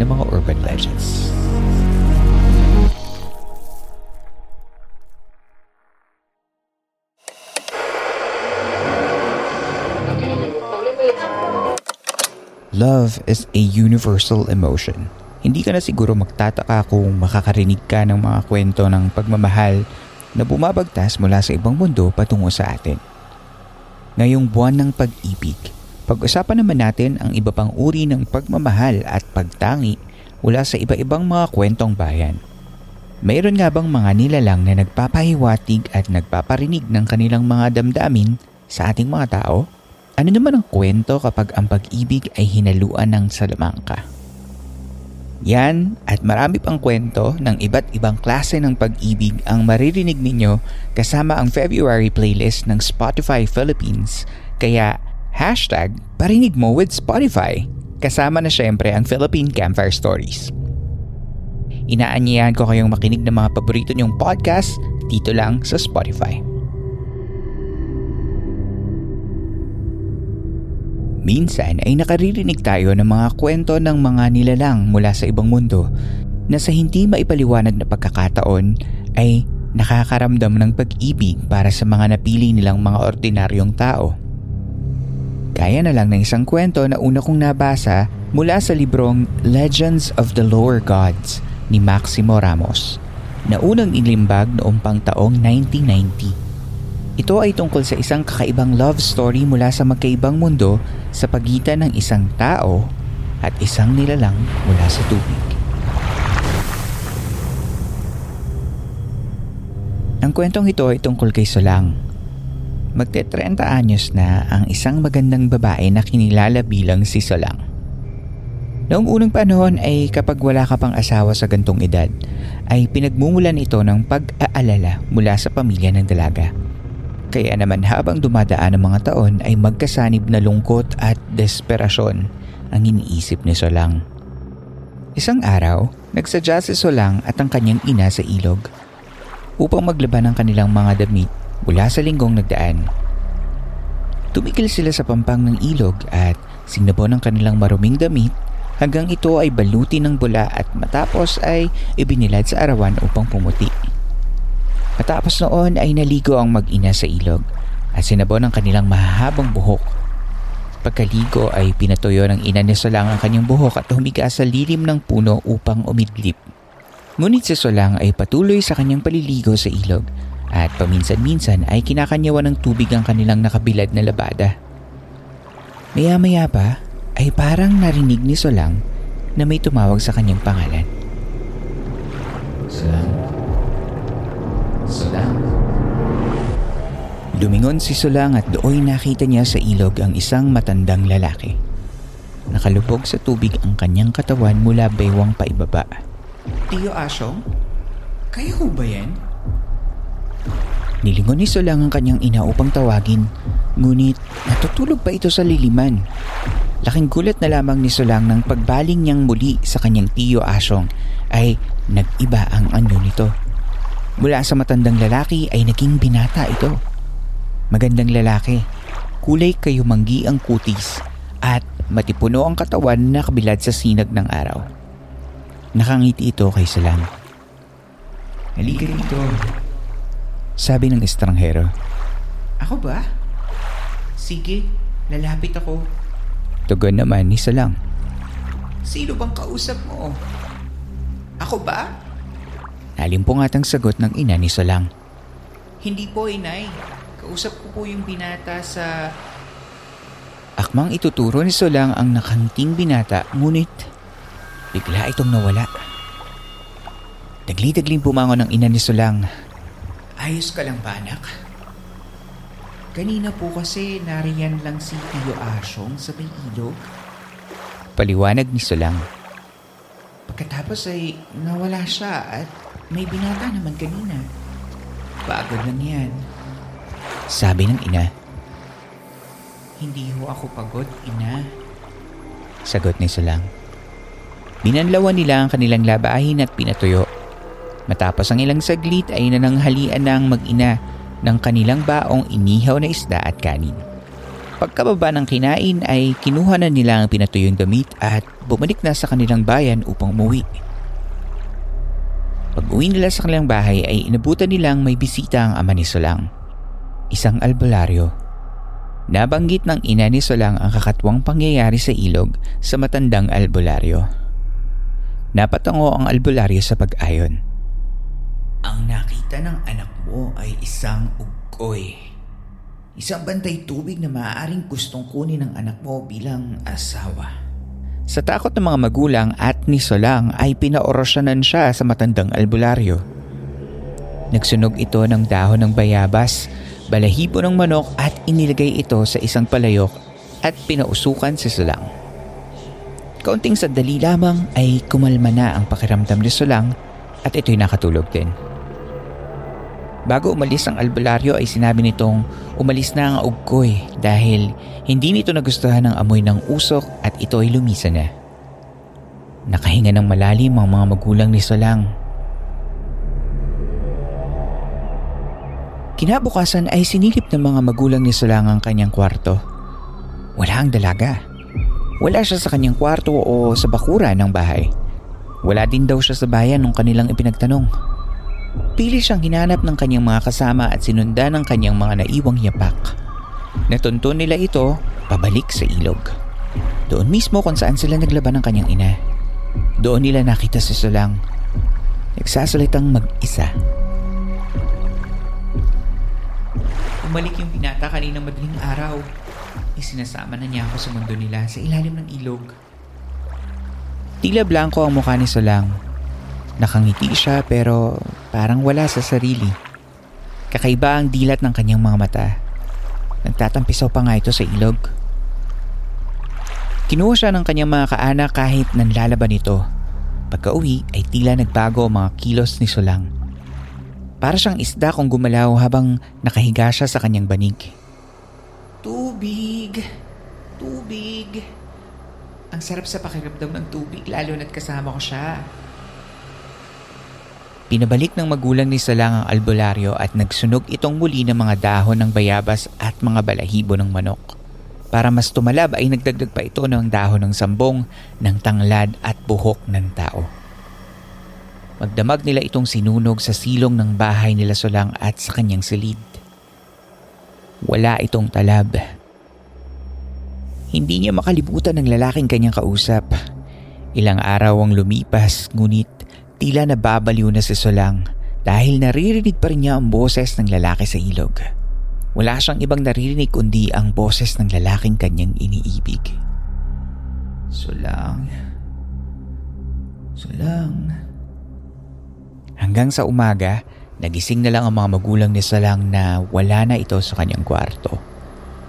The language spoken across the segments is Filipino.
ng mga urban legends. Love is a universal emotion. Hindi ka na siguro magtataka kung makakarinig ka ng mga kwento ng pagmamahal na bumabagtas mula sa ibang mundo patungo sa atin. Ngayong buwan ng pag-ibig, pag-usapan naman natin ang iba pang uri ng pagmamahal at pagtangi mula sa iba-ibang mga kwentong bayan. Mayroon nga bang mga nilalang na nagpapahiwatig at nagpaparinig ng kanilang mga damdamin sa ating mga tao? Ano naman ang kwento kapag ang pag-ibig ay hinaluan ng salamangka? Yan at marami pang kwento ng iba't ibang klase ng pag-ibig ang maririnig ninyo kasama ang February playlist ng Spotify Philippines. Kaya hashtag parinig mo with Spotify. Kasama na syempre ang Philippine Campfire Stories. Inaanyayahan ko kayong makinig ng mga paborito niyong podcast dito lang sa Spotify. Minsan ay nakaririnig tayo ng mga kwento ng mga nilalang mula sa ibang mundo na sa hindi maipaliwanag na pagkakataon ay nakakaramdam ng pag-ibig para sa mga napili nilang mga ordinaryong tao. Kaya na lang ng isang kwento na una kong nabasa mula sa librong Legends of the Lower Gods ni Maximo Ramos na unang ilimbag noong pang taong 1990. Ito ay tungkol sa isang kakaibang love story mula sa magkaibang mundo sa pagitan ng isang tao at isang nilalang mula sa tubig. Ang kwentong ito ay tungkol kay Solang. Magte 30 anyos na ang isang magandang babae na kinilala bilang si Solang. Noong unang panahon ay kapag wala ka pang asawa sa gantong edad, ay pinagmumulan ito ng pag-aalala mula sa pamilya ng dalaga. Kaya naman habang dumadaan ang mga taon ay magkasanib na lungkot at desperasyon ang iniisip ni Solang. Isang araw, nagsadya si Solang at ang kanyang ina sa ilog upang maglaban ng kanilang mga damit mula sa linggong nagdaan. Tumigil sila sa pampang ng ilog at sinabon ang kanilang maruming damit hanggang ito ay baluti ng bula at matapos ay ibinilad sa arawan upang pumuti. Matapos noon ay naligo ang mag-ina sa ilog at sinabon ang kanilang mahahabang buhok. Pagkaligo ay pinatuyo ng ina ni Solang ang kanyang buhok at humiga sa lilim ng puno upang umidlip. Ngunit si Solang ay patuloy sa kanyang paliligo sa ilog at paminsan-minsan ay kinakanyawan ng tubig ang kanilang nakabilad na labada. Maya-maya pa ay parang narinig ni Solang na may tumawag sa kanyang pangalan. Solang? Solang? Lumingon si Solang at dooy nakita niya sa ilog ang isang matandang lalaki. Nakalubog sa tubig ang kanyang katawan mula baywang paibaba. Tiyo Asyong? Kayo ba yan? Nilingon ni Solang ang kanyang ina upang tawagin, ngunit natutulog pa ito sa liliman. Laking gulat na lamang ni Solang nang pagbaling niyang muli sa kanyang tiyo Asyong ay nag-iba ang anyo nito. Mula sa matandang lalaki ay naging binata ito. Magandang lalaki, kulay kayumanggi ang kutis at matipuno ang katawan na kabilad sa sinag ng araw. Nakangiti ito kay Solang. Halika dito, sabi ng estranghero. Ako ba? Sige, lalapit ako. Tugon naman ni Salang. Sino bang kausap mo? Ako ba? Nalimpungat ang sagot ng ina ni Salang. Hindi po, inay. Kausap ko po yung binata sa... Akmang ituturo ni Solang ang nakanting binata, ngunit bigla itong nawala. Dagli-dagling pumangon ng ina ni Solang. Ayos ka lang ba anak? Kanina po kasi nariyan lang si Tio Asyong sa may ilog. Paliwanag ni Solang. Pagkatapos ay nawala siya at may binata naman kanina. Pagod lang yan. Sabi ng ina. Hindi ho ako pagod, ina. Sagot ni Solang. Binanlawan nila ang kanilang labahin at pinatuyo. Matapos ang ilang saglit ay nananghalian na ang mag-ina ng kanilang baong inihaw na isda at kanin. Pagkababa ng kinain ay kinuha na nila ang pinatuyong damit at bumalik na sa kanilang bayan upang umuwi. Pag uwi nila sa kanilang bahay ay inabutan nilang may bisita ang ama ni Solang. Isang albularyo. Nabanggit ng ina ni Solang ang kakatwang pangyayari sa ilog sa matandang albularyo. Napatango ang albularyo sa pag-ayon. Ang nakita ng anak mo ay isang ugkoy. Isang bantay tubig na maaaring gustong kunin ng anak mo bilang asawa. Sa takot ng mga magulang at ni Solang ay pinaorosyanan siya sa matandang albularyo. Nagsunog ito ng dahon ng bayabas, balahibo ng manok at inilagay ito sa isang palayok at pinausukan si Solang. Kaunting sandali lamang ay kumalma na ang pakiramdam ni Solang at ito'y nakatulog din. Bago umalis ang albularyo ay sinabi nitong umalis na ang ugkoy dahil hindi nito nagustuhan ang amoy ng usok at ito ay lumisa na. Nakahinga ng malalim ang mga magulang ni Solang. Kinabukasan ay sinilip ng mga magulang ni Solang ang kanyang kwarto. Wala ang dalaga. Wala siya sa kanyang kwarto o sa bakura ng bahay. Wala din daw siya sa bayan nung kanilang ipinagtanong. Pili siyang hinanap ng kanyang mga kasama at sinundan ng kanyang mga naiwang yapak. Natuntun nila ito pabalik sa ilog. Doon mismo kung saan sila naglaban ng kanyang ina. Doon nila nakita si Solang. Nagsasalitang mag-isa. Umalik yung binata kanina madaling araw. Isinasama na niya ako sa mundo nila sa ilalim ng ilog. Tila blanco ang mukha ni Solang. Nakangiti siya pero parang wala sa sarili. Kakaiba ang dilat ng kanyang mga mata. Nagtatampisaw pa nga ito sa ilog. Kinuha siya ng kanyang mga kaanak kahit nanlalaban ito. Pagka uwi ay tila nagbago ang mga kilos ni Solang. Para siyang isda kung gumalaw habang nakahiga siya sa kanyang banig. Tubig! Tubig! Ang sarap sa pakiramdam ng tubig lalo na't kasama ko siya. Pinabalik ng magulang ni Salang ang albularyo at nagsunog itong muli ng mga dahon ng bayabas at mga balahibo ng manok. Para mas tumalab ay nagdagdag pa ito ng dahon ng sambong, ng tanglad at buhok ng tao. Magdamag nila itong sinunog sa silong ng bahay nila Solang at sa kanyang silid. Wala itong talab. Hindi niya makalibutan ng lalaking kanyang kausap. Ilang araw ang lumipas ngunit tila nababaliw na si Solang dahil naririnig pa rin niya ang boses ng lalaki sa ilog. Wala siyang ibang naririnig kundi ang boses ng lalaking kanyang iniibig. Solang. Solang. Hanggang sa umaga, nagising na lang ang mga magulang ni Solang na wala na ito sa kanyang kwarto.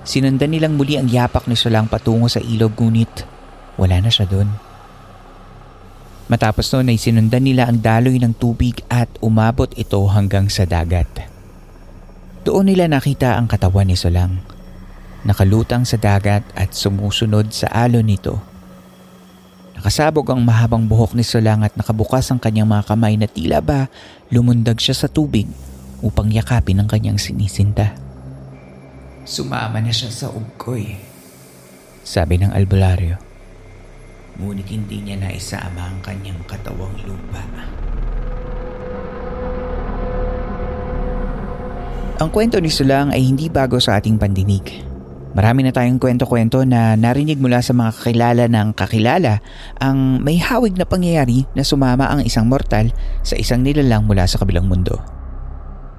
Sinundan nilang muli ang yapak ni Solang patungo sa ilog ngunit wala na siya doon. Matapos noon ay sinundan nila ang daloy ng tubig at umabot ito hanggang sa dagat. Doon nila nakita ang katawan ni Solang. Nakalutang sa dagat at sumusunod sa alon nito. Nakasabog ang mahabang buhok ni Solang at nakabukas ang kanyang mga kamay na tila ba lumundag siya sa tubig upang yakapin ang kanyang sinisinta. Sumama na siya sa ugkoy, sabi ng albularyo. Ngunit hindi niya na isama ang kanyang katawang lupa. Ang kwento ni Sulang ay hindi bago sa ating pandinig. Marami na tayong kwento-kwento na narinig mula sa mga kakilala ng kakilala ang may hawig na pangyayari na sumama ang isang mortal sa isang nilalang mula sa kabilang mundo.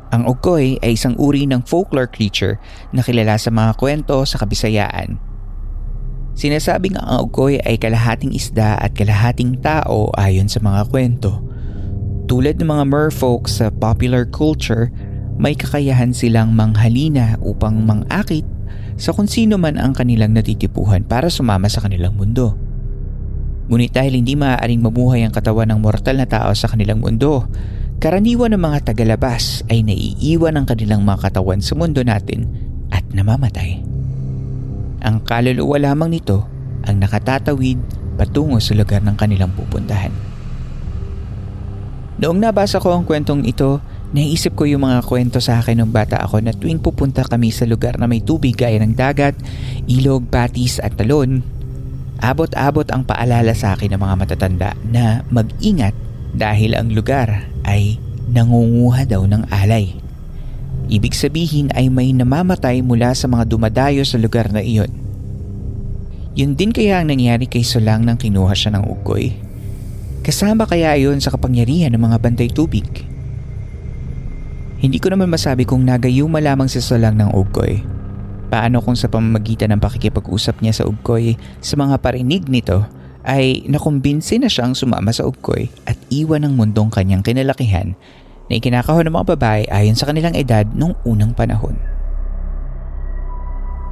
Ang ugkoy ay isang uri ng folklore creature na kilala sa mga kwento sa kabisayaan. Sinasabing ang ugkoy ay kalahating isda at kalahating tao ayon sa mga kwento. Tulad ng mga merfolk sa popular culture, may kakayahan silang manghalina upang mangakit sa kung sino man ang kanilang natitipuhan para sumama sa kanilang mundo. Ngunit dahil hindi maaaring mabuhay ang katawan ng mortal na tao sa kanilang mundo, karaniwan ng mga tagalabas ay naiiwan ang kanilang mga katawan sa mundo natin at namamatay. Ang kaluluwa lamang nito ang nakatatawid patungo sa lugar ng kanilang pupuntahan. Noong nabasa ko ang kwentong ito, Naisip ko yung mga kwento sa akin ng bata ako na tuwing pupunta kami sa lugar na may tubig gaya ng dagat, ilog, patis at talon, abot-abot ang paalala sa akin ng mga matatanda na mag-ingat dahil ang lugar ay nangunguha daw ng alay. Ibig sabihin ay may namamatay mula sa mga dumadayo sa lugar na iyon. Yun din kaya ang nangyari kay Solang nang kinuha siya ng ugoy. Kasama kaya iyon sa kapangyarihan ng mga bantay tubig. Hindi ko naman masabi kung nagayuma lamang si Solang ng Ugkoy. Paano kung sa pamamagitan ng pakikipag-usap niya sa Ugkoy sa mga parinig nito ay nakumbinsi na siyang sumama sa Ugkoy at iwan ang mundong kanyang kinalakihan na ikinakahon ng mga babae ayon sa kanilang edad noong unang panahon.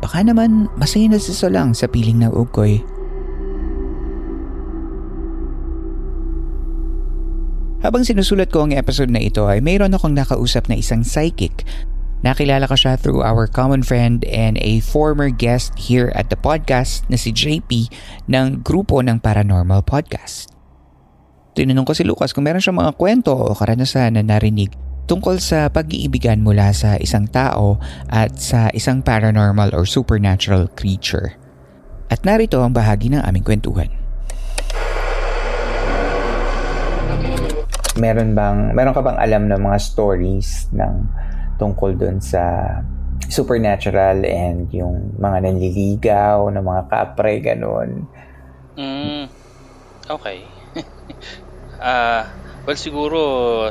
Baka naman masaya na si Solang sa piling ng Ugkoy Habang sinusulat ko ang episode na ito ay mayroon akong nakausap na isang psychic. Nakilala ko siya through our common friend and a former guest here at the podcast na si JP ng grupo ng Paranormal Podcast. Tinanong ko si Lucas kung meron siyang mga kwento o karanasan na narinig tungkol sa pag-iibigan mula sa isang tao at sa isang paranormal or supernatural creature. At narito ang bahagi ng aming kwentuhan. meron bang meron ka bang alam ng mga stories ng tungkol doon sa supernatural and yung mga nanliligaw ng mga kapre ganun mm, okay uh, well siguro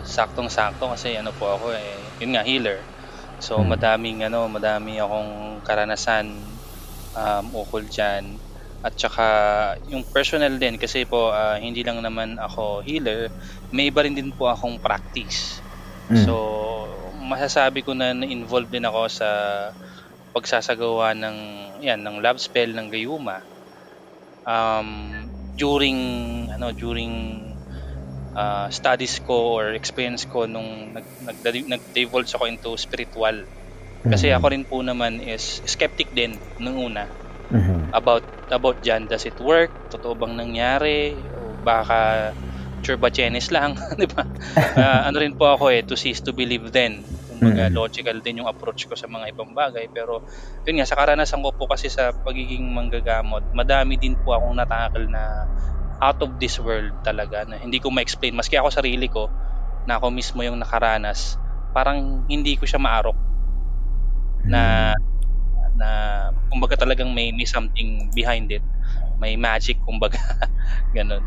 saktong-sakto kasi ano po ako eh yun nga healer so hmm. madaming ano madami akong karanasan um, ukol diyan at saka yung personal din kasi po uh, hindi lang naman ako healer, may iba rin din po akong practice. Mm. So masasabi ko na na-involved din ako sa pagsasagawa ng yan ng love spell ng gayuma. Um, during ano during uh, studies ko or experience ko nung nag, nag, nag-divulge ako into spiritual. Kasi mm-hmm. ako rin po naman is skeptic din nung una mm-hmm. about about dyan does it work totoo bang nangyari o baka sure ba Chinese lang di ba uh, ano rin po ako eh to see to believe then kumbaga mm-hmm. logical din yung approach ko sa mga ibang bagay pero yun nga sa karanasan ko po kasi sa pagiging manggagamot madami din po akong natakal na out of this world talaga na hindi ko ma-explain maski ako sarili ko na ako mismo yung nakaranas parang hindi ko siya maarok na mm na kumbaga talagang may, may something behind it. May magic kumbaga. Ganon.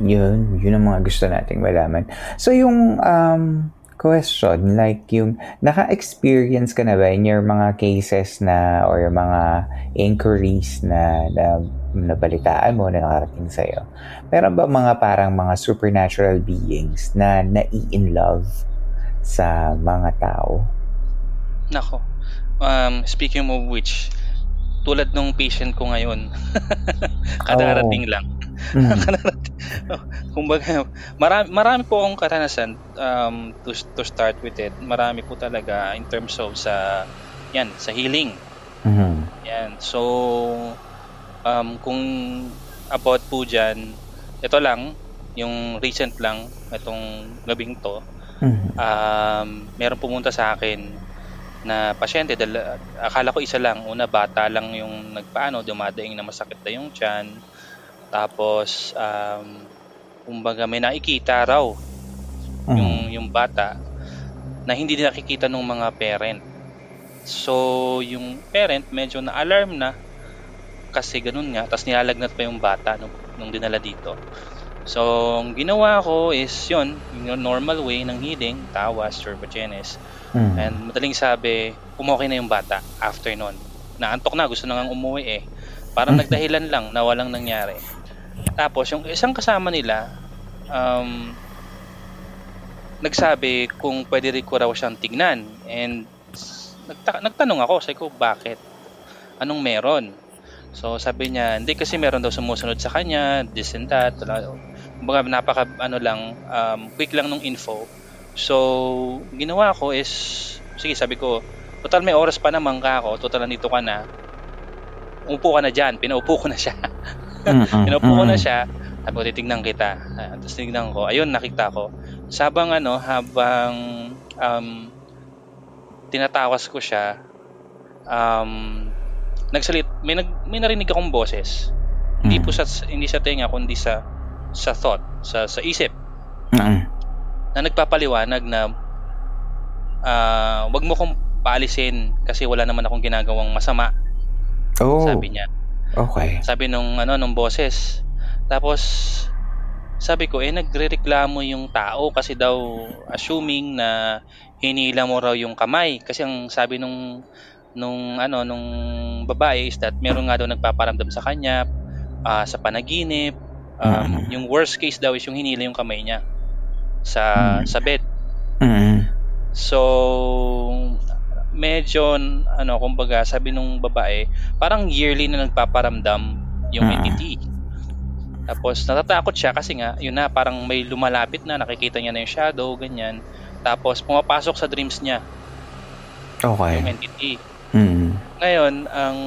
Yun, yun ang mga gusto nating malaman. So yung um, question, like yung naka-experience ka na ba in your mga cases na or yung mga inquiries na, na nabalitaan mo na nakarating sa'yo? Meron ba mga parang mga supernatural beings na nai-in love sa mga tao? Nako, um, speaking of which, tulad nung patient ko ngayon, kadarating oh. lang. Mm. Kumbaga, marami, marami po akong karanasan um, to, to start with it. Marami po talaga in terms of sa, yan, sa healing. Mm-hmm. Yan. So, um, kung about po dyan, ito lang, yung recent lang, itong gabing to, Mm-hmm. um, meron pumunta sa akin na pasyente, dal, akala ko isa lang, una bata lang yung nagpaano, dumadaing na masakit na yung tiyan, tapos, um, kumbaga may nakikita raw Mm-hmm. yung, yung bata na hindi din nakikita ng mga parent. So, yung parent medyo na-alarm na kasi ganun nga, tapos nilalagnat pa yung bata nung, nung dinala dito. So, ang ginawa ko is yun, yung normal way ng healing, tawas, turbogenes. Mm-hmm. And madaling sabi, umokay na yung bata after nun. Naantok na, gusto na nga umuwi eh. Parang nagdahilan lang na walang nangyari. Tapos, yung isang kasama nila, um, nagsabi kung pwede rin ko raw siyang tignan. And nagta- nagtanong ako, sabi ko, bakit? Anong meron? So sabi niya, hindi kasi meron daw sumusunod sa kanya, this and that. Kumbaga napaka ano lang, um, quick lang nung info. So ginawa ko is, sige sabi ko, total may oras pa naman ka ako, total nandito ka na. Umupo ka na dyan, pinaupo ko na siya. Mm-hmm. Pinaupo ko na siya, sabi ko, titignan kita. Uh, tapos tinignan ko, ayun, nakita ko. Sabang ano, habang um, tinatawas ko siya, um, nagsalit, may, nag, may narinig akong boses. Hindi Mm. po sa, hindi sa tenga, kundi sa, sa thought, sa, sa isip, Mm-hmm. na nagpapaliwanag na ah, wag mo kong paalisin kasi wala naman akong ginagawang masama, Oh, sabi niya. Okay. Sabi nung ano nung boses. Tapos sabi ko eh nagrereklamo yung tao kasi daw assuming na hinila mo raw yung kamay kasi ang sabi nung nung ano nung babae is that meron nga daw nagpaparamdam sa kanya ah, sa panaginip um, Mhm. yung worst case daw is yung hinila yung kamay niya sa Mhm. sa bed Mm-hmm. So, medyo, ano, kumbaga, sabi nung babae, parang yearly na nagpaparamdam yung Mm. entity. Tapos, natatakot siya kasi nga, yun na, parang may lumalapit na, nakikita niya na yung shadow, ganyan. Tapos, pumapasok sa dreams niya, Okay. yung entity. Mm-hmm. Ngayon, ang,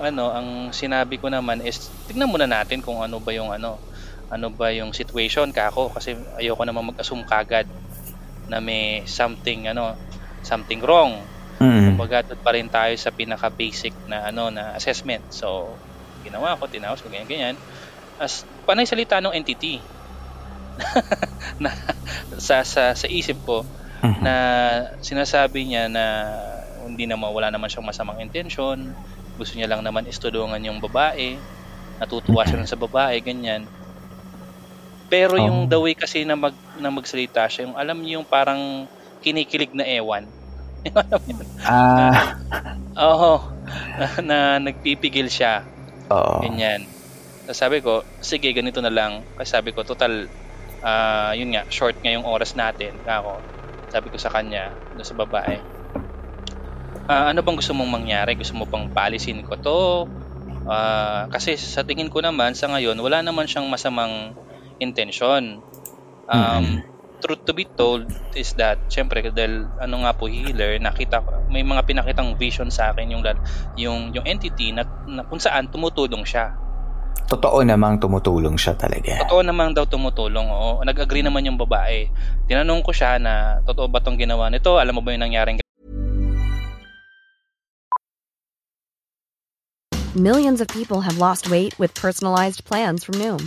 ano, ang sinabi ko naman is, tignan muna natin kung ano ba yung, ano, ano ba yung situation kako kasi ayoko naman mag-assume kagad na may something ano something wrong Mm-hmm. Kumbaga, doon pa rin tayo sa pinaka-basic na ano na assessment. So, ginawa ko, tinawas ko, ganyan, ganyan. As panay salita ng entity na sa, sa, sa isip ko Mhm. na sinasabi niya na hindi naman wala naman siyang masamang intensyon. Gusto niya lang naman istulungan yung babae. Natutuwa siya sa babae, ganyan. Pero yung Oh. the way kasi na, mag, na magsalita siya, yung alam niyo yung parang kinikilig na ewan. Ah, Oo. Na, na nagpipigil siya. oo. Ganyan. Tapos sabi ko, sige, ganito na lang. Kasi sabi ko, total, ah yun nga, short nga yung oras natin. Ako, sabi ko sa kanya, doon sa babae, ah, ano bang gusto mong mangyari? Gusto mo pang paalisin ko to? Ah, kasi sa tingin ko naman, sa ngayon, wala naman siyang masamang intensyon. Um, Truth to be told is that, syempre, dahil ano nga po, healer, nakita ko, may mga pinakitang vision sa akin yung, yung, yung entity na, na kung saan tumutulong siya. Totoo namang tumutulong siya talaga. Totoo naman daw tumutulong, oo. Nag-agree naman yung babae. Tinanong ko siya na, totoo ba tong ginawa nito? Alam mo ba yung nangyaring Millions of people have lost weight with personalized plans from Noom,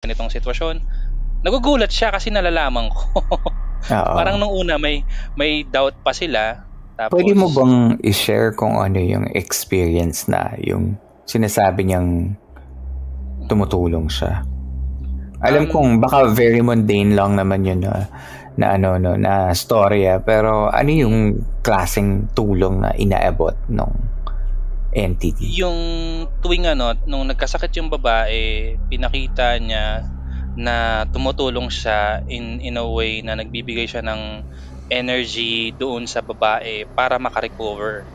ganitong sitwasyon. Nagugulat siya kasi nalalaman ko. Parang nung una may may doubt pa sila. Tapos, Pwede mo bang i-share kung ano yung experience na yung sinasabi niyang tumutulong siya? Alam Um, kong baka very mundane lang naman yun na, na ano no na storya pero ano yung klaseng tulong na inaabot nung entity? yung tuwing ano, nung nagkasakit yung babae, pinakita niya na tumutulong siya in in a way na nagbibigay siya ng energy doon sa babae para makarecover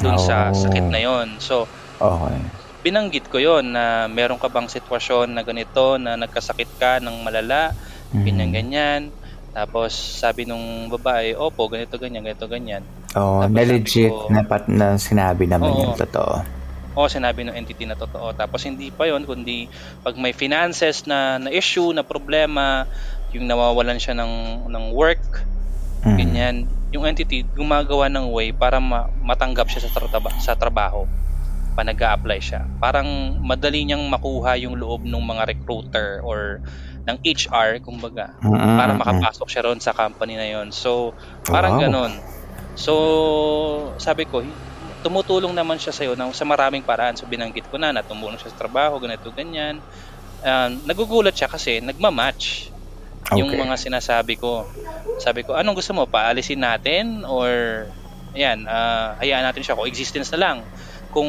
doon sa Oh. sakit na yon. So, Okay. binanggit ko yon na meron ka bang sitwasyon na ganito na nagkasakit ka ng malala, Mhm. ganyan ganyan. Tapos sabi nung babae, opo, ganito ganyan, ganito ganyan. Oh, Tapos na legit ko- na, pat, na sinabi naman Oo. yung totoo. O sinabi ng entity na totoo. Tapos hindi pa yon kundi pag may finances na, na issue, na problema, yung nawawalan siya ng, ng work, Mm. ganyan, yung entity gumagawa ng way para ma- matanggap siya sa, traba- sa trabaho pa nag apply siya. Parang madali niyang makuha yung loob ng mga recruiter or ng HR, kumbaga, Mm-mm, para makapasok siya ron sa company na yon. So, parang Wow. ganon. So, sabi ko, tumutulong naman siya sa'yo na, sa maraming paraan. So, binanggit ko na na tumulong siya sa trabaho, ganito, ganyan. Um, nagugulat siya kasi nagmamatch yung Okay. mga sinasabi ko. Sabi ko, anong gusto mo? Paalisin natin? Or, ayan, ah, hayaan natin siya. Kung existence na lang. Kung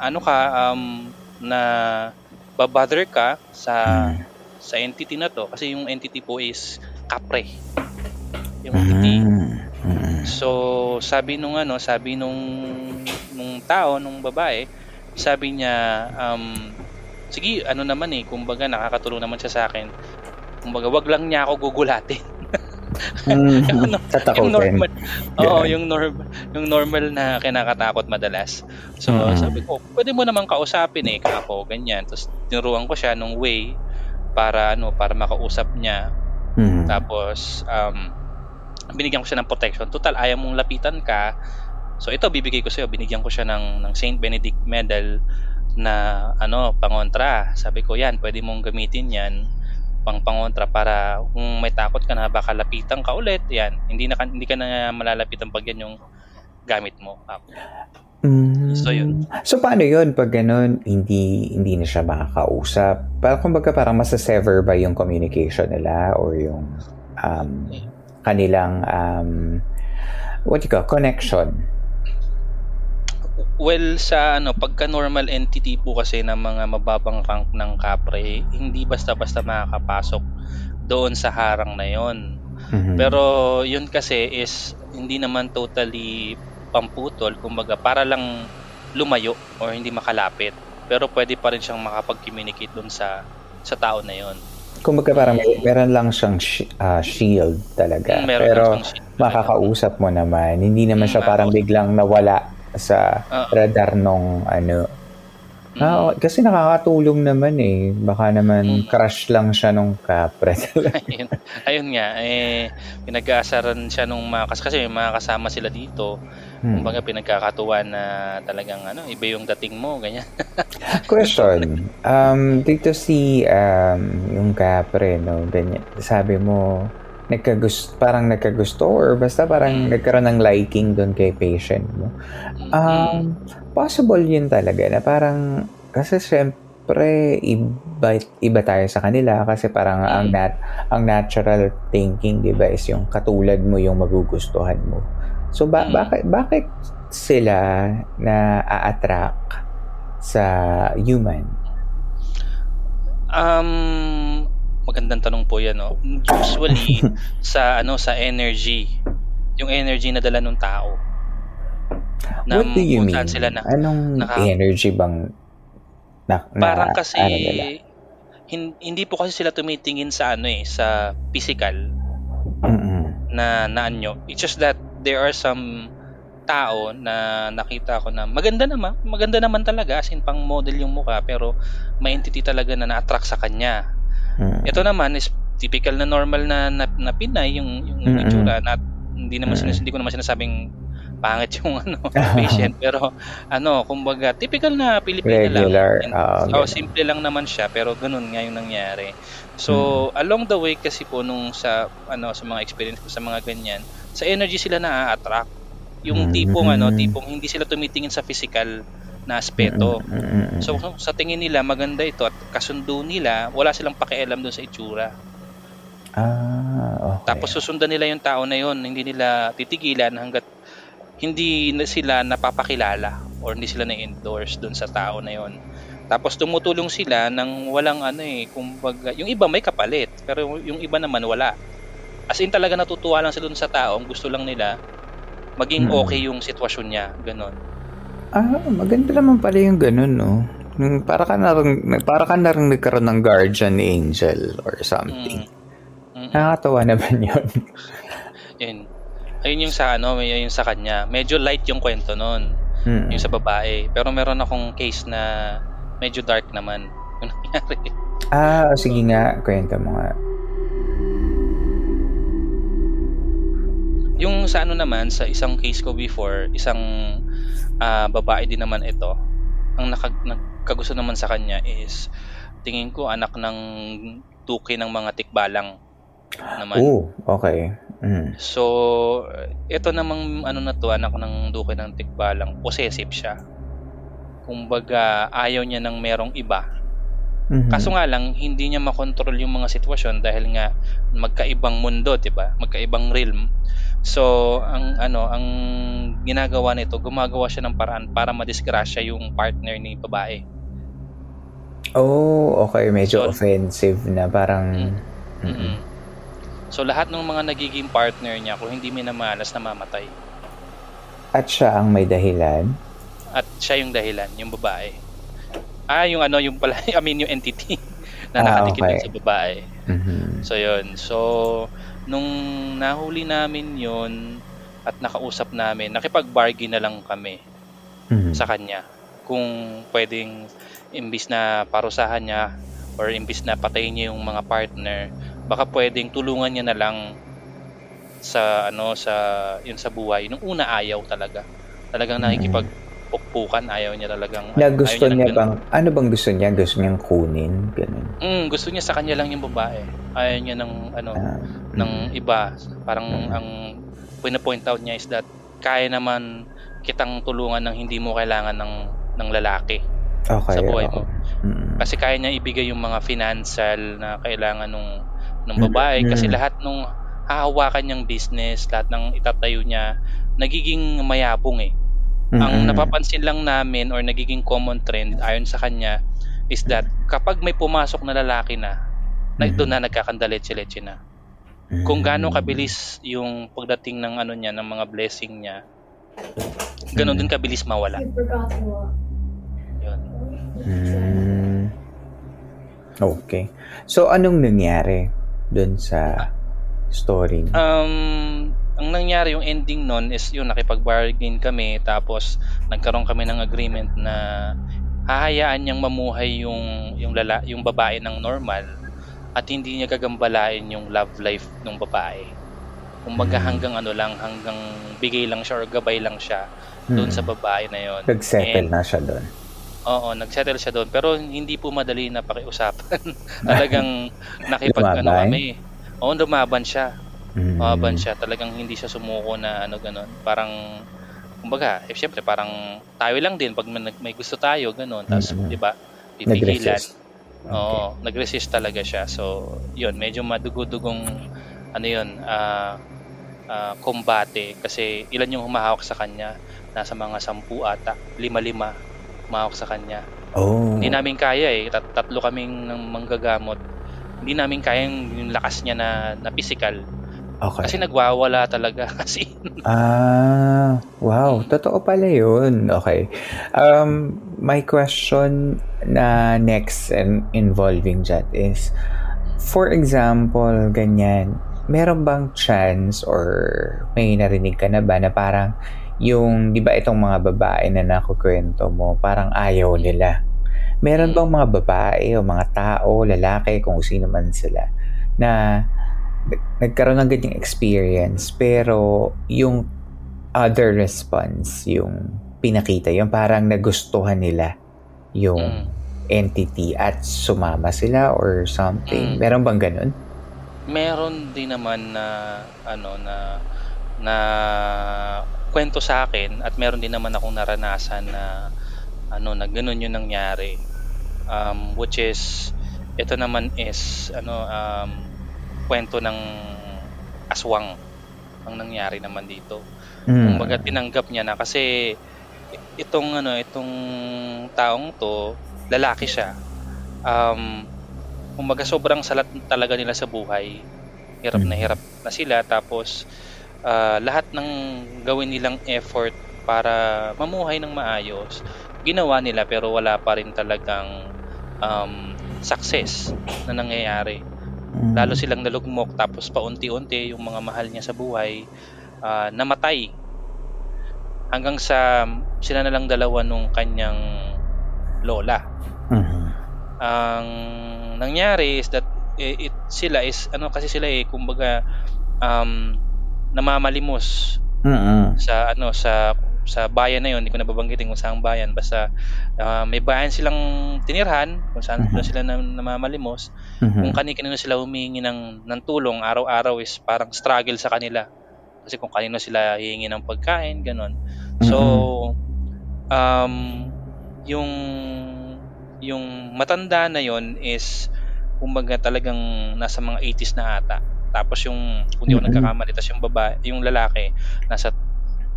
ano ka, um, na babother ka sa Mm. sa entity na to kasi yung entity po is kapre yung entity Mm. Mm. so sabi nung ano sabi nung nung tao nung babae sabi niya um sige ano naman eh kumbaga nakakatulong naman siya sa akin kumbaga wag lang niya ako gugulatin Mm. yung, no- Tatakutin. yung normal oo Yeah. yung normal yung normal na kinakatakot madalas so Mm. sabi ko pwede mo naman kausapin eh kako ganyan tapos tinuruan ko siya nung way para ano para makausap niya Mm. tapos um binigyan ko siya ng protection. Total ayaw mong lapitan ka. So ito bibigay ko sa iyo binigyan ko siya ng ng Saint Benedict medal na ano pangontra. Sabi ko yan pwede mong gamitin yan pang pangontra para kung may takot ka na baka lapitan ka ulit. Yan hindi na hindi ka na malalapitan pag yan yung gamit mo. Mm. So, yun. So, paano yun pag ganun, hindi, hindi na siya makakausap? Parang kumbaga parang masasever ba yung communication nila or yung um, kanilang um, what you call, connection? Well, sa ano, pagka normal entity po kasi ng mga mababang rank ng kapre, hindi basta-basta makakapasok doon sa harang na yon. Mhm. Pero yun kasi is hindi naman totally pamputol, kumbaga para lang lumayo or hindi makalapit. Pero pwede pa rin siyang makapag-communicate doon sa sa tao na yon. Kumbaga parang may, meron lang siyang shi- ah, shield talaga. Mm, meron Pero shield makakausap mo naman. Hindi naman Mm, siya parang makakausap. biglang nawala sa Oo. radar nung ano. Mm. Ah, kasi nakakatulong naman eh. Baka naman Mm. crush lang siya nung kapre talaga. ayun, ayun nga, eh, pinag-aasaran siya nung mga, kas- kasi may mga kasama sila dito. Hmm. Kumbaga pinagkakatuwa na talagang ano, iba yung dating mo, ganyan. Question. Um, dito si um, yung kapre, no, ganyan. Sabi mo, nagkagusto, parang nagkagusto or basta parang Mm. nagkaroon ng liking doon kay patient mo. Um, possible yun talaga na parang, kasi syempre, iba, iba tayo sa kanila kasi parang ang, Mm. nat, ang natural thinking, di ba, is yung katulad mo yung magugustuhan mo. So, ba- Mm. bakit, bakit sila na a-attract sa human? Um, magandang tanong po 'yan, no. Usually sa ano sa energy, yung energy na dala ng tao. Na What do you mean? sila na, Anong naka- energy bang na, na parang kasi ano nila? hin- hindi po kasi sila tumitingin sa ano eh, sa physical. Mm-mm. na naanyo. It's just that there are some tao na nakita ko na maganda naman, maganda naman talaga as in pang model yung mukha pero may entity talaga na na-attract sa kanya. Mm. Ito naman is typical na normal na na, na Pinay yung yung Mm-mm. itsura na hindi naman sinas, hindi ko naman sinasabing pangit yung ano patient pero ano kumbaga typical na Pilipina Regular, lang. ah, oh, simple lang naman siya pero ganun nga yung nangyari. So along the way kasi po nung sa ano sa mga experience ko sa mga ganyan, sa energy sila na-attract. Yung tipong ano, Mm. tipong hindi sila tumitingin sa physical na aspeto. Mm-mm. So sa tingin nila maganda ito at kasundo nila, wala silang pakialam doon sa itsura. ah, okay. Tapos susundan nila yung tao na yon, hindi nila titigilan hanggat hindi na sila napapakilala or hindi sila na-endorse doon sa tao na yon. Tapos tumutulong sila ng walang ano eh, kumbaga, yung iba may kapalit, pero yung iba naman wala. As in talaga natutuwa lang sila dun sa tao, ang gusto lang nila maging Mm. okay yung sitwasyon niya, ganon. Ah, maganda naman pala yung ganun, no? Para ka na rin, para ka na rin nagkaroon ng guardian angel or something. Mm. Nakakatawa naman. Yun. Ayun yung sa ano, may- yung sa kanya. Medyo light yung kwento noon. Mm. yung sa babae. Pero meron akong case na medyo dark naman yung nangyari. Ah, sige nga, kwento mo nga. Yung sa ano naman, sa isang case ko before, isang ah, babae din naman ito. Ang naka, nagkagusto naman sa kanya is tingin ko anak ng tuki ng mga tikbalang naman. Oh, okay. Mm. So, ito namang ano na to, anak ng duke ng tikbalang, possessive siya. Kumbaga, ayaw niya ng merong iba. Mhm. Kaso nga lang, hindi niya makontrol yung mga sitwasyon dahil nga magkaibang mundo, 'di ba? Magkaibang realm. So, ang ano, ang ginagawa nito, gumagawa siya ng paraan para madisgrasya yung partner ni babae. Oh, okay. Medyo So- offensive na. Parang... Mm-mm. So, lahat ng mga nagiging partner niya, kung hindi minamalas, namamatay. At siya ang may dahilan. At siya yung dahilan, yung babae. Ah, yung ano, yung pala, I mean, yung entity na Ah, nakadikit okay. sa babae. Mhm. So yun. So nung nahuli namin yun at nakausap namin, nakipag-bargain na lang kami Mhm. sa kanya kung pwedeng imbis na parusahan niya or imbis na patayin niya yung mga partner, baka pwedeng tulungan niya na lang sa ano sa yun sa buhay. Nung una ayaw talaga. Talagang nakikipagpukpukan, ayaw niya talagang Na gusto niya ganun. bang... Ano bang gusto niya? Gusto niyang kunin? Ganun. Mm, gusto niya sa kanya lang yung babae. Ayaw niya ng ano Ah, ng iba. Parang ang pina-point out niya is that kaya naman kitang tulungan ng hindi mo kailangan ng ng lalaki okay. sa buhay oo. mo. Mm. Kasi kaya niya ibigay yung mga financial na kailangan nung ng Mm, babae kasi mm. lahat nung hahawakan niyang business, lahat ng itatayo niya nagiging mayabong eh. Ang Mm-mm. napapansin lang namin or nagiging common trend ayon sa kanya is that kapag may pumasok na lalaki na, na Mhm. doon na nagkakandaletse-letse na. Kung gaano kabilis yung pagdating ng ano niya, ng mga blessing niya, ganun din kabilis mawala. Yun. Mm. Okay. So, anong nangyari dun sa story? niya? Um, ang nangyari yung ending nun is yun, nakipag-bargain kami tapos nagkaroon kami ng agreement na hahayaan niyang mamuhay yung yung lala, yung babae ng normal at hindi niya gagambalain yung love life ng babae. Kumbaga Hmm. hanggang ano lang, hanggang bigay lang siya or gabay lang siya doon Hmm. sa babae na yon. Nag-settle na siya dun. Oo, nagsettle siya doon. Pero hindi po madali na pakiusapan. Talagang nakipag ano kami. Oo, lumaban siya. Mm. Lumaban siya. Talagang hindi siya sumuko na ano ganon. Parang kumbaga, eh syempre parang tayo lang din pag may, may gusto tayo ganon. Tapos Mm-mm. 'di ba? Pipigilan. Nag-resist. Oo, nag-resist talaga siya. So, 'yun, medyo madugudugong ano 'yun, ah ah, kombate kasi ilan yung humahawak sa kanya? Nasa mga sampu ata, lima-lima humahawak sa kanya. Oh. Hindi namin kaya eh. Tat- tatlo kaming ng manggagamot. Hindi namin kaya yung, yung lakas niya na, na physical. Okay. Kasi nagwawala talaga. Kasi Ah, wow. Totoo pala yun. Okay. Um, my question na next and involving that is, for example, ganyan, meron bang chance or may narinig ka na ba na parang yung, di ba itong mga babae na nakukwento mo, parang ayaw nila. Meron bang mga babae o mga tao, lalaki, kung sino man sila, na nagkaroon ng ganyang experience pero yung other response yung pinakita yung parang nagustuhan nila yung mm. entity at sumama sila or something mm. meron bang ganun meron din naman na ano na na kwento sa akin at meron din naman akong naranasan na ano na ganun yung nangyari um, which is ito naman is ano um, kwento ng aswang ang nangyari naman dito. Mm. Kumbaga tinanggap niya na kasi itong ano itong taong to lalaki siya. Um kumbaga sobrang salat talaga nila sa buhay. Hirap mm. na hirap na sila tapos uh, lahat ng gawin nilang effort para mamuhay ng maayos ginawa nila pero wala pa rin talagang um, success na nangyayari. Mm. Lalo silang nalugmok tapos paunti-unti yung mga mahal niya sa buhay uh, namatay. Hanggang sa sila na lang dalawa nung kanyang lola. Mm-hmm. Ang nangyari is that it, it, sila is ano kasi sila eh kumbaga um, namamalimos mm-hmm. sa ano sa sa bayan na yon, hindi ko na babanggitin kung saan bayan, basta uh, may bayan silang tinirhan, kung saan mm-hmm. sila nam- namamalimos, mm-hmm. kung kanino sila humihingi ng, ng tulong, araw-araw is parang struggle sa kanila. Kasi kung kanino sila hihingi ng pagkain, ganun. So, um, yung yung matanda na yon is kumbaga talagang nasa mga 80s na ata. Tapos yung kung di ako mm-hmm. nagkakamali, tapos yung babae, yung lalaki nasa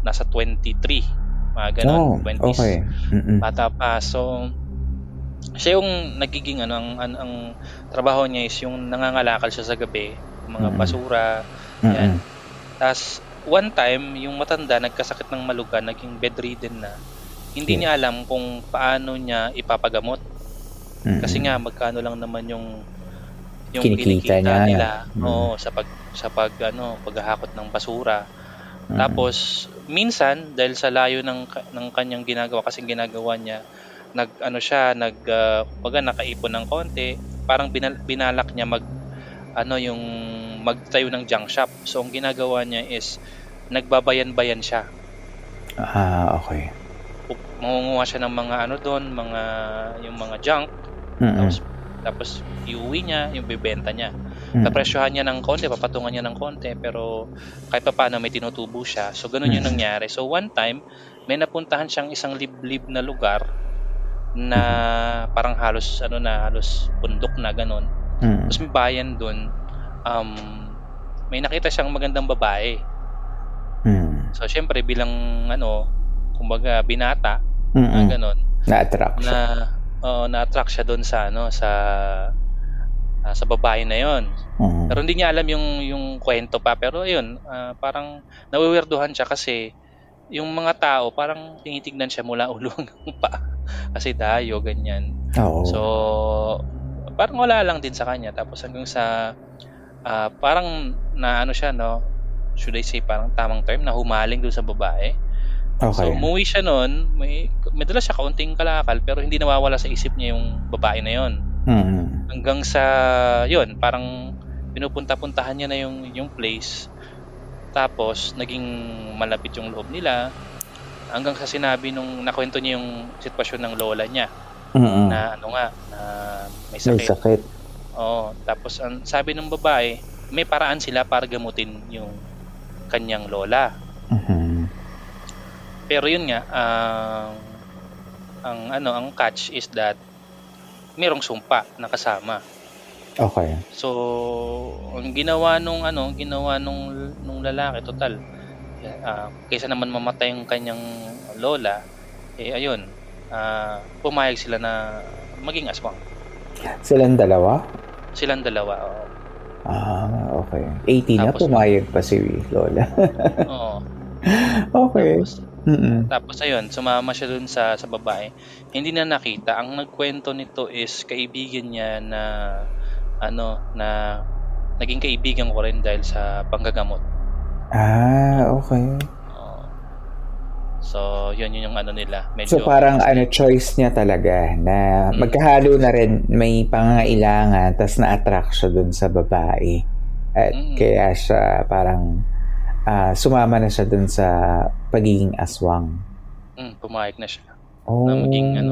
nasa 23 mga ganun, oh, 20s. Okay. Mm-mm. Bata pa. So, siya yung nagiging ano, ang, ang, ang trabaho niya is yung nangangalakal siya sa gabi, mga mm-hmm. basura, mm-hmm. yan. Tapos, one time, yung matanda nagkasakit ng maluga, naging bedridden na. Hindi yeah. niya alam kung paano niya ipapagamot. Mm-hmm. Kasi nga, magkano lang naman yung yung kinikita, kinikita niya. nila mm-hmm. oh, sa pag sa pag ano paghahakot ng basura. Mm-hmm. Tapos minsan dahil sa layo ng ng kanyang ginagawa kasi ginagawa niya nag ano siya nag uh, nakaipon ng konti parang binal, binalak niya mag ano yung magtayo ng junk shop so ang ginagawa niya is nagbabayan-bayan siya ah okay mangunguha siya ng mga ano doon mga yung mga junk mm-hmm. tapos tapos iuwi niya yung bibenta niya Mm. Papresyohan niya ng konti, papatungan niya ng konti, pero kahit pa paano may tinutubo siya. So, ganun yung mm. nangyari. So, one time, may napuntahan siyang isang liblib na lugar na parang halos, ano na, halos bundok na ganun. Mm. Tapos may bayan doon, um, may nakita siyang magandang babae. Mm. So, syempre, bilang, ano, kumbaga, binata, Mm-mm. na ganun. Na-attract. Na, uh, na-attract siya doon sa, ano, sa uh, sa babae na yon. Uh-huh. Pero hindi niya alam yung yung kwento pa pero ayun, uh, parang nawiwirduhan siya kasi yung mga tao parang tinitignan siya mula ulo hanggang pa kasi dayo ganyan. Oo. So parang wala lang din sa kanya tapos hanggang sa uh, parang na ano siya no should I say parang tamang term na humaling doon sa babae. Okay. So umuwi siya noon, may dala siya kaunting kalakal pero hindi nawawala sa isip niya yung babae na yon. Mm-hmm. Hanggang sa, yun, parang pinupunta-puntahan niya na yung, yung place. Tapos, naging malapit yung loob nila. Hanggang sa sinabi nung nakwento niya yung sitwasyon ng lola niya. Mm-hmm. Na ano nga, na may sakit. May sakit. Oo. Tapos, ang sabi ng babae, may paraan sila para gamutin yung kanyang lola. Mm-hmm. Pero yun nga, ang uh, ang ano, ang catch is that merong sumpa na kasama. Okay. So, ang ginawa nung ano, ginawa nung nung lalaki total uh, kaysa naman mamatay yung kanyang lola, eh ayun, uh, pumayag sila na maging aswang. Silang dalawa? Silang dalawa, oo. Ah, okay. 80 na pumayag pa si Lola. oo. okay. Tapos, Mm-mm. Tapos ayun, sumama siya dun sa sa babae. Hindi na nakita. Ang nagkwento nito is kaibigan niya na ano na naging kaibigan ko rin dahil sa panggagamot. Ah, okay. So, yun yun yung ano nila. Medyo, So parang ano choice niya talaga na Mm. magkahalo na rin may pangangailangan tas na-attract siya dun sa babae. At Mm. kaya siya parang ah, sumama na siya dun sa pagiging aswang. mm, pumayag na siya. Oh, Na maging, ano,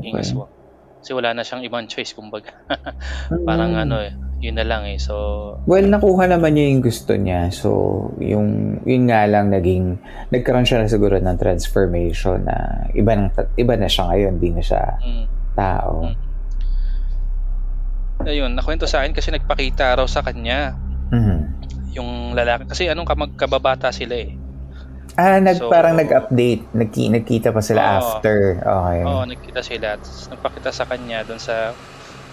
Maging okay. aswang. Kasi wala na siyang ibang choice, kumbaga. Parang Mm. ano eh, yun na lang eh. So, Well, nakuha naman niya yung gusto niya. So, yung yun nga lang naging nagkaroon siya na siguro ng transformation na iba na, iba na siya ngayon, di na siya mm, tao. ayun, nakwento sa akin kasi nagpakita raw sa kanya Mhm. Yung lalaki. Kasi anong kamag kababata sila eh. Ah, nag, So- parang nag-update. Nagki, nagkita pa sila Oo. after. Okay. Oo, nagkita sila. Tapos nagpakita sa kanya doon sa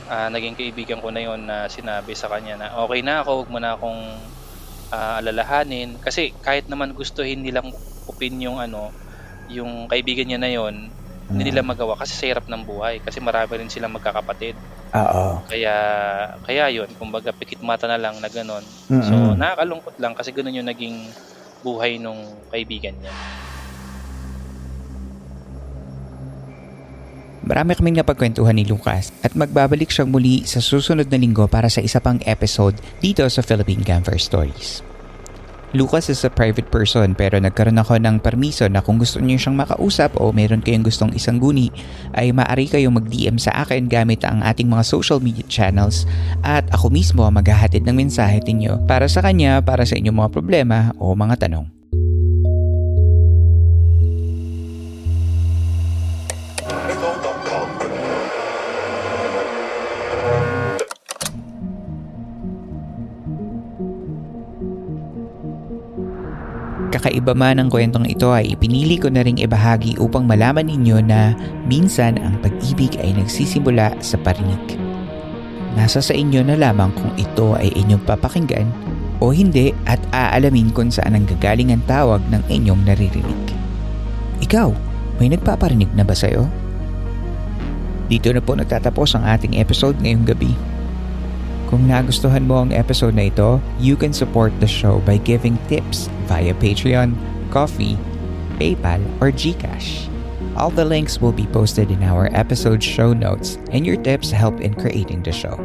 ah, naging kaibigan ko na yon na sinabi sa kanya na okay na ako, huwag mo na akong ah, alalahanin. Kasi kahit naman gustuhin nilang upin yung ano, yung kaibigan niya na yon, hindi nila magawa kasi sa hirap ng buhay. Kasi marami rin silang magkakapatid. Oo. Kaya, kaya yun, kumbaga pikit mata na lang na ganun. So, Mm-mm. nakakalungkot lang kasi ganun yung naging buhay nung kaibigan niya. Marami kaming napagkwentuhan ni Lucas at magbabalik siyang muli sa susunod na linggo para sa isa pang episode dito sa Philippine Camper Stories. Lucas is a private person pero nagkaroon ako ng permiso na kung gusto niyo siyang makausap o meron kayong gustong isang guni ay maaari kayong mag-DM sa akin gamit ang ating mga social media channels at ako mismo ang maghahatid ng mensahe ninyo para sa kanya para sa inyong mga problema o mga tanong. Kakaiba man ang kwentong ito ay ipinili ko na ring ibahagi upang malaman ninyo na minsan ang pag-ibig ay nagsisimula sa parinig. Nasa sa inyo na lamang kung ito ay inyong papakinggan o hindi at aalamin kung saan ang gagaling ang tawag ng inyong naririnig. Ikaw, may nagpaparinig na ba sa'yo? Dito na po nagtatapos ang ating episode ngayong gabi. Kung nagustuhan mo ang episode na ito, you can support the show by giving tips via Patreon, Coffee, PayPal, or GCash. All the links will be posted in our episode show notes and your tips help in creating the show.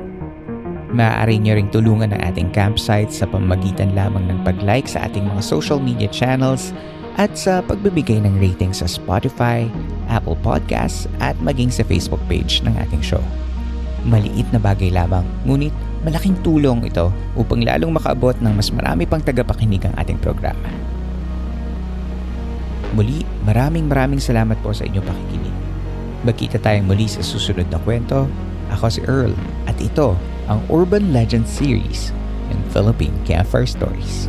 Maaari nyo ring tulungan ang ating campsite sa pamagitan lamang ng pag-like sa ating mga social media channels at sa pagbibigay ng rating sa Spotify, Apple Podcasts at maging sa Facebook page ng ating show. Maliit na bagay lamang, ngunit malaking tulong ito upang lalong makaabot ng mas marami pang tagapakinig ang ating programa. Muli, maraming maraming salamat po sa inyong pakikinig. Magkita tayong muli sa susunod na kwento. Ako si Earl at ito ang Urban Legend Series ng Philippine Campfire Stories.